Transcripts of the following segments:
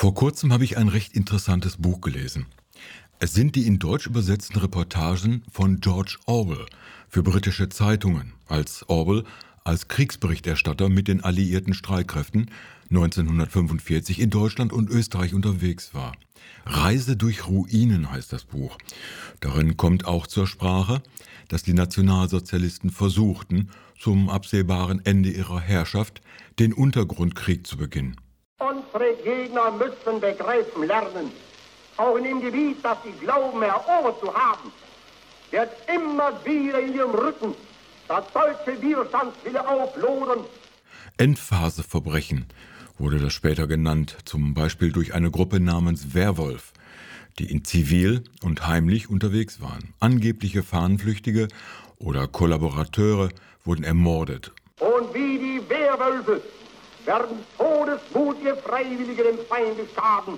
Vor kurzem habe ich ein recht interessantes Buch gelesen. Es sind die in Deutsch übersetzten Reportagen von George Orwell für britische Zeitungen, als Orwell als Kriegsberichterstatter mit den alliierten Streitkräften 1945 in Deutschland und Österreich unterwegs war. Reise durch Ruinen heißt das Buch. Darin kommt auch zur Sprache, dass die Nationalsozialisten versuchten, zum absehbaren Ende ihrer Herrschaft den Untergrundkrieg zu beginnen. Unsere Gegner müssen begreifen lernen, auch in dem Gebiet, das sie glauben erobert zu haben, wird immer wieder in ihrem Rücken der deutsche Widerstandswille auflodern. Endphaseverbrechen wurde das später genannt, zum Beispiel durch eine Gruppe namens Werwolf, die in Zivil und heimlich unterwegs waren. Angebliche Fahnenflüchtige oder Kollaborateure wurden ermordet. Und wie die Werwölfe werden todesmutige Freiwillige dem Feinde schaden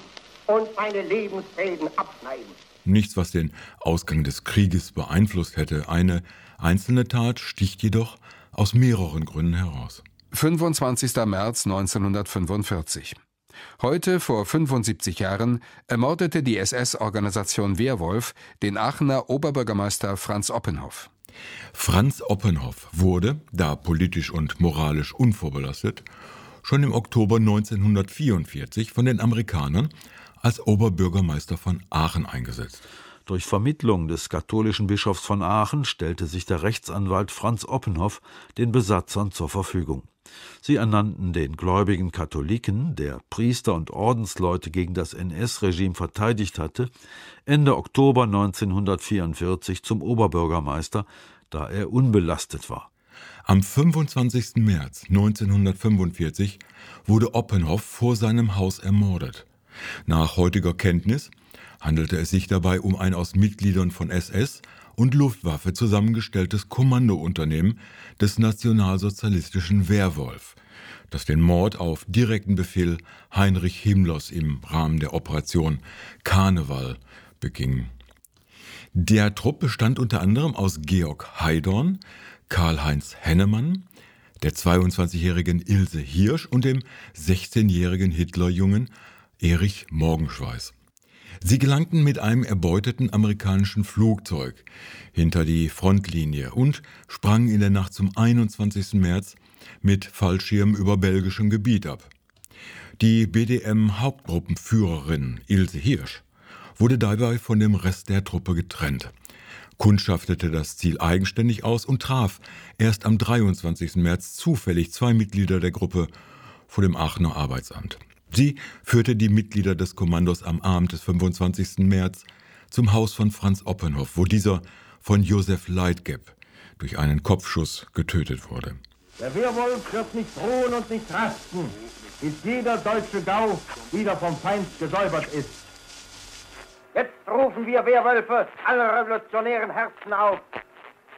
und seine Lebensfäden abschneiden. Nichts, was den Ausgang des Krieges beeinflusst hätte. Eine einzelne Tat sticht jedoch aus mehreren Gründen heraus. 25. März 1945. Heute, vor 75 Jahren, ermordete die SS-Organisation Wehrwolf den Aachener Oberbürgermeister Franz Oppenhoff. Franz Oppenhoff wurde, da politisch und moralisch unvorbelastet, schon im Oktober 1944 von den Amerikanern als Oberbürgermeister von Aachen eingesetzt. Durch Vermittlung des katholischen Bischofs von Aachen stellte sich der Rechtsanwalt Franz Oppenhoff den Besatzern zur Verfügung. Sie ernannten den gläubigen Katholiken, der Priester und Ordensleute gegen das NS-Regime verteidigt hatte, Ende Oktober 1944 zum Oberbürgermeister, da er unbelastet war. Am 25. März 1945 wurde Oppenhoff vor seinem Haus ermordet. Nach heutiger Kenntnis handelte es sich dabei um ein aus Mitgliedern von SS und Luftwaffe zusammengestelltes Kommandounternehmen des nationalsozialistischen Wehrwolf, das den Mord auf direkten Befehl Heinrich Himmlers im Rahmen der Operation Karneval beging. Der Trupp bestand unter anderem aus Georg Heidorn, Karl-Heinz Hennemann, der 22-jährigen Ilse Hirsch und dem 16-jährigen Hitlerjungen Erich Morgenschweiß. Sie gelangten mit einem erbeuteten amerikanischen Flugzeug hinter die Frontlinie und sprangen in der Nacht zum 21. März mit Fallschirm über belgischem Gebiet ab. Die BDM-Hauptgruppenführerin Ilse Hirsch wurde dabei von dem Rest der Truppe getrennt, kundschaftete das Ziel eigenständig aus und traf erst am 23. März zufällig zwei Mitglieder der Gruppe vor dem Aachener Arbeitsamt. Sie führte die Mitglieder des Kommandos am Abend des 25. März zum Haus von Franz Oppenhoff, wo dieser von Josef Leitgeb durch einen Kopfschuss getötet wurde. Der Wehrwolf wird nicht ruhen und nicht rasten, bis jeder deutsche Gau wieder vom Feind gesäubert ist. Jetzt rufen wir Wehrwölfe alle revolutionären Herzen auf.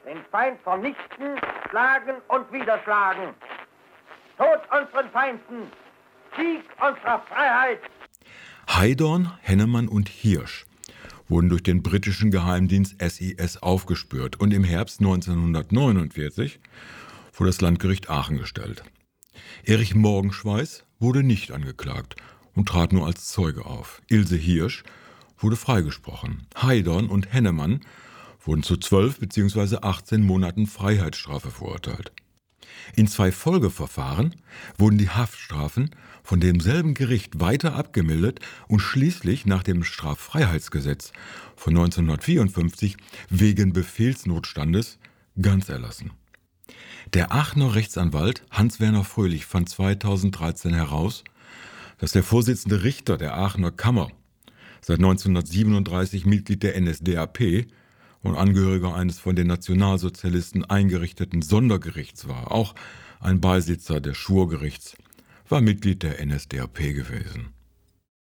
Den Feind vernichten, schlagen und wieder schlagen. Tod unseren Feinden, Sieg unserer Freiheit. Heidorn, Hennemann und Hirsch wurden durch den britischen Geheimdienst SIS aufgespürt und im Herbst 1949 vor das Landgericht Aachen gestellt. Erich Morgenschweiß wurde nicht angeklagt und trat nur als Zeuge auf. Ilse Hirsch wurde freigesprochen. Heidorn und Hennemann wurden zu zwölf bzw. 18 Monaten Freiheitsstrafe verurteilt. In zwei Folgeverfahren wurden die Haftstrafen von demselben Gericht weiter abgemildert und schließlich nach dem Straffreiheitsgesetz von 1954 wegen Befehlsnotstandes ganz erlassen. Der Aachener Rechtsanwalt Hans-Werner Fröhlich fand 2013 heraus, dass der Vorsitzende Richter der Aachener Kammer, seit 1937 Mitglied der NSDAP, und Angehöriger eines von den Nationalsozialisten eingerichteten Sondergerichts war. Auch ein Beisitzer des Schwurgerichts war Mitglied der NSDAP gewesen.